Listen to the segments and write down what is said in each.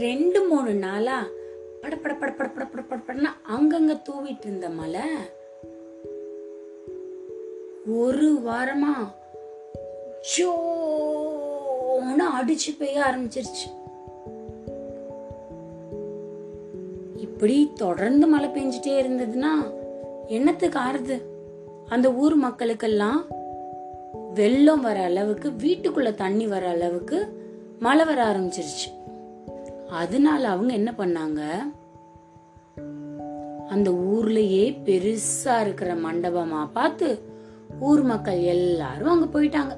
ரெண்டு மூணு நாளா படப்பட படப்பட படப்பட படப்படன்னு அங்கங்க தூவிட்டு இருந்த மலை. ஒரு வாரமா ஜோன்னு அடிச்சு பெய்ய ஆரம்பிச்சிருச்சு. இப்படி தொடர்ந்து மழை பெஞ்சிட்டே இருந்ததுன்னா என்னத்துக்கு ஆறுது? அந்த ஊர் மக்களுக்கெல்லாம் வெள்ளம் வர அளவுக்கு வீட்டுக்குள்ள தண்ணி வர அளவுக்கு மழை வர ஆரம்பிச்சிருச்சு. அதனால அவங்க என்ன பண்ணாங்க? அந்த ஊர்லயே பெருசா இருக்கிற மண்டபமா பார்த்து ஊர் மக்கள் எல்லாரும் அங்க போயிட்டாங்க.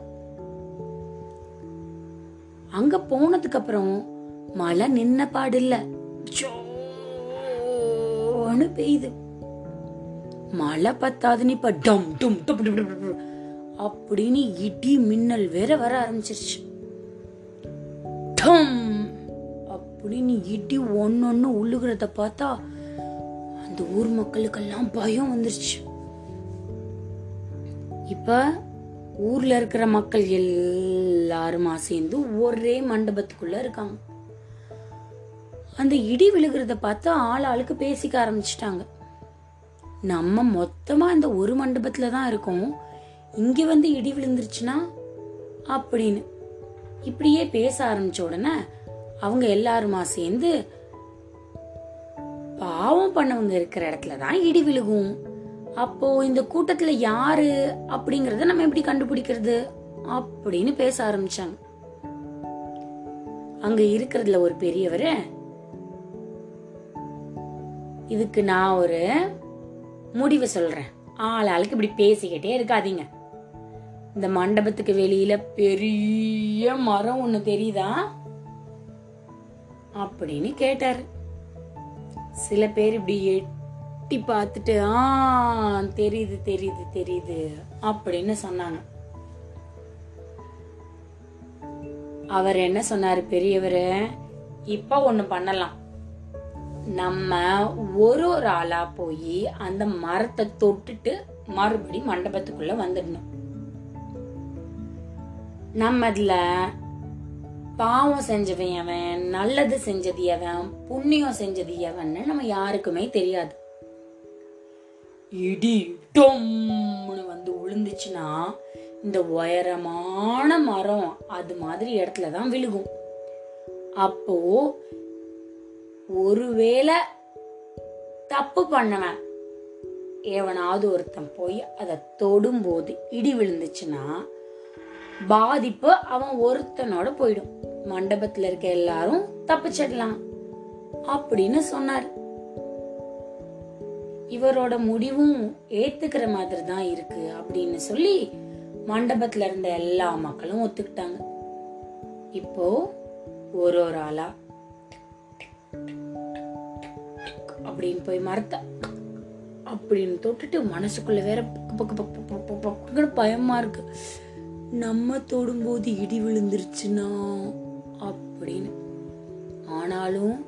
அங்க போனதுக்கு அப்புறம் மழை நின்ன பாடு இல்ல பெய்யுது. மழை பத்தாதுன்னு இப்ப டம் டும் அப்படின்னு இடி மின்னல் வேற வர ஆரம்பிச்சிருச்சு. டம் அப்படின்னு இடி ஒன்னொன்னு உழுகிறத பார்த்தா அந்த ஊர் மக்களுக்கெல்லாம் பயம் வந்துருச்சு. இப்ப ஊர்ல இருக்கிற மக்கள் எல்லாருமா சேர்ந்து ஒரே மண்டபத்துக்குள்ள இருக்காங்க. அந்த இடி விழுகிறத பார்த்து ஆள் ஆளுக்கு பேசிக்க ஆரம்பிச்சிட்டாங்க. நம்ம மொத்தமா இந்த ஒரு மண்டபத்துல தான் இருக்கோம். இங்க வந்து இடி விழுந்துருச்சுன்னா அப்படின்னு இப்படியே பேச ஆரம்பிச்ச உடனே அவங்க எல்லாருமா சேர்ந்து பாவம் பண்ணவங்க இருக்கிற இடத்துல தான் இடி விழுகும். அப்போ இந்த கூட்டத்துல யாரு அப்படிங்கறத நம்ம எப்படி கண்டுபிடிக்கிறது அப்படின்னு பேச ஆரம்பிச்சாங்க. அங்க இருக்கிறதுல ஒரு பெரியவரு இதுக்கு நான் ஒரு முடிவு சொல்றேன். ஆள் ஆளுக்கு இப்படி பேசிக்கிட்டே இருக்காதீங்க. இந்த மண்டபத்துக்கு வெளியில பெரிய மரம் ஒண்ணு தெரியுதா? அப்படின்னு கேட்டாரு. சில பேர் இப்படி எட்டி பார்த்துட்டு ஆ தெரியுது தெரியுது தெரியுது அப்படின்னு சொன்னாங்க. அவர் என்ன சொன்னாரு பெரியவர் இப்ப ஒண்ணு பண்ணலாம். நம்ம ஒரு ஒரு ஆளா போய் அந்த மரத்தை தொட்டுட்டு மறுபடி மண்டபத்துக்குள்ள வந்துடணும். நம்ம அதுல பாவம் செஞ்சவன் எவன் நல்லது செஞ்சது எவன் புண்ணியம் செஞ்சது எவன்னு நம்ம யாருக்குமே தெரியாது. இடி டொம்னு வந்து விழுந்துச்சுன்னா இந்த உயரமான மரம் அது மாதிரி இடத்துல தான் விழுகும். அப்போ ஒருவேளை தப்பு பண்ணவன் எவனாவது ஒருத்தன் போய் அதை தொடும்போது இடி விழுந்துச்சுன்னா பாதிப்பு அவன் ஒருத்தனோட போயிடும். மண்டபத்துல இருக்க எல்லாரும் தப்பிச்சிடலாம் அப்படின்னு சொன்னார். இவரோட முடிவும் ஏத்துக்கிற மாதிரி தான் இருக்கு அப்படின்னு சொல்லி மண்டபத்துல இருந்த எல்லா மக்களும் ஒத்துக்கிட்டாங்க. இப்போ ஒரு ஒரு ஆளா அப்படின்னு போய் மரத்த அப்படின்னு தொட்டுட்டு மனசுக்குள்ள வேற பக்கு பக்கு பக்கு பயமா இருக்கு. நம்ம தொடும்போது இடி விழுந்துருச்சுன்னா அப்படின்னு. ஆனாலும்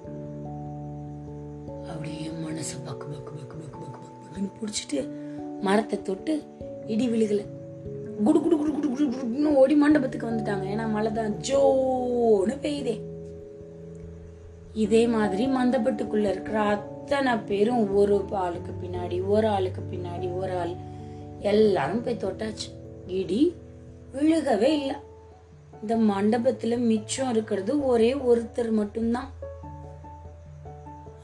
அப்படியே மனசு பக்கு பக்கு பக்கு பக்கு பக்கு பக்கு பக்குன்னு பிடிச்சிட்டு மரத்தை தொட்டு இடி விழுகலை. குடு குடு குடு குடு குடு குடுன்னு ஓடி மண்டபத்துக்கு வந்துட்டாங்க. ஏன்னா மழை தான் ஜோன்னு பெய்யுதே. இதே மாதிரி மந்தப்பட்டுக்குள்ள இருக்கிற அத்தனை பேரும் ஒரு ஆளுக்கு பின்னாடி ஒரு ஆளுக்கு பின்னாடி ஒரு ஆள். எல்லாரும் போய் தொட்டாச்சு. இடி விழுகவே இல்லை. இந்த மண்டபத்துல மிச்சம் இருக்கிறது ஒரே ஒருத்தர் மட்டும்தான்.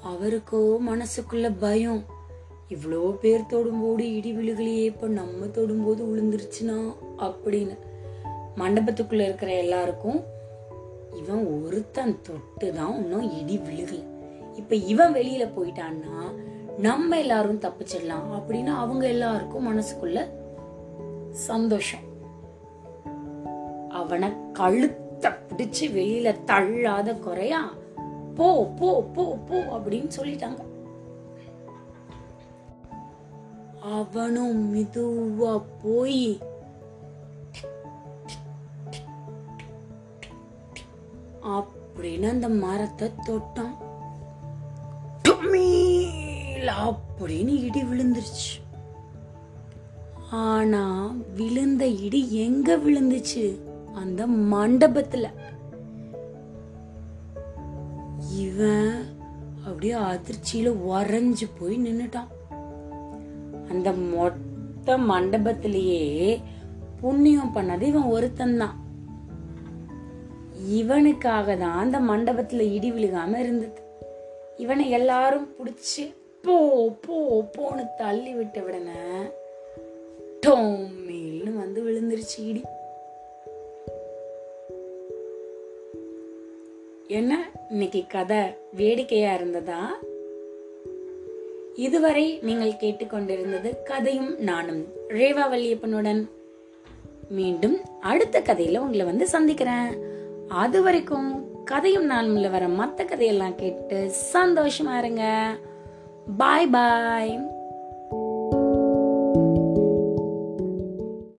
அவருக்கோ மனசுக்குள்ள பயம். இவ்வளோ பேர் தொடும்போது இடி விழுகலையே இப்ப நம்ம தொடும்போது விழுந்துருச்சுனா அப்படின்னு. மண்டபத்துக்குள்ள இருக்கிற எல்லாருக்கும் இவன் ஒருத்தன் தொட்டு தான் இன்னும் இடி விழுகல. இப்ப இவன் வெளியில போயிட்டான்னா நம்ம எல்லாரும் தப்பிச்சிடலாம் அப்படின்னு அவங்க எல்லாருக்கும் மனசுக்குள்ள சந்தோஷம். அவனை கழுத்த பிடிச்சு வெளியில தள்ளாத குறையா போ போ போ போ அப்படின்னு சொல்லிட்டாங்க. அவனும் மெதுவா போய் அப்படின்னு அந்த மரத்தை தொட்டான். அப்படின்னு இடி விழுந்துருச்சு. ஆனா விழுந்த இடி எங்க விழுந்துச்சு? அந்த மண்டபத்துல. இவன் அப்படியே அதிர்ச்சியில உறைஞ்சு போய் நின்னுட்டான். அந்த மொத்த மண்டபத்திலேயே புண்ணியம் பண்ணது இவன் ஒருத்தன் தான் இவனுக்காக தான் அந்த மண்டபத்துல இடி விழுகாம இருந்தது. இவனை எல்லாரும் பிடிச்சி போ போ போன்னு தள்ளி விட்ட விடன டோமில்னு வந்து விழுந்துருச்சு இடி. என்ன? இன்னைக்கு கதை வேடிக்கையா இருந்ததா? இதுவரை நீங்கள் கேட்டுக்கொண்டிருந்தது கதையும் நானும் ரேவா வல்லியப்பனுடன் மீண்டும் அடுத்த கதையில உங்களை வந்து சந்திக்கிறேன். அது வரைக்கும் கதையும் நானும்ல வர மற்ற கதையெல்லாம் கேட்டு சந்தோஷமா இருங்க. பாய் பாய்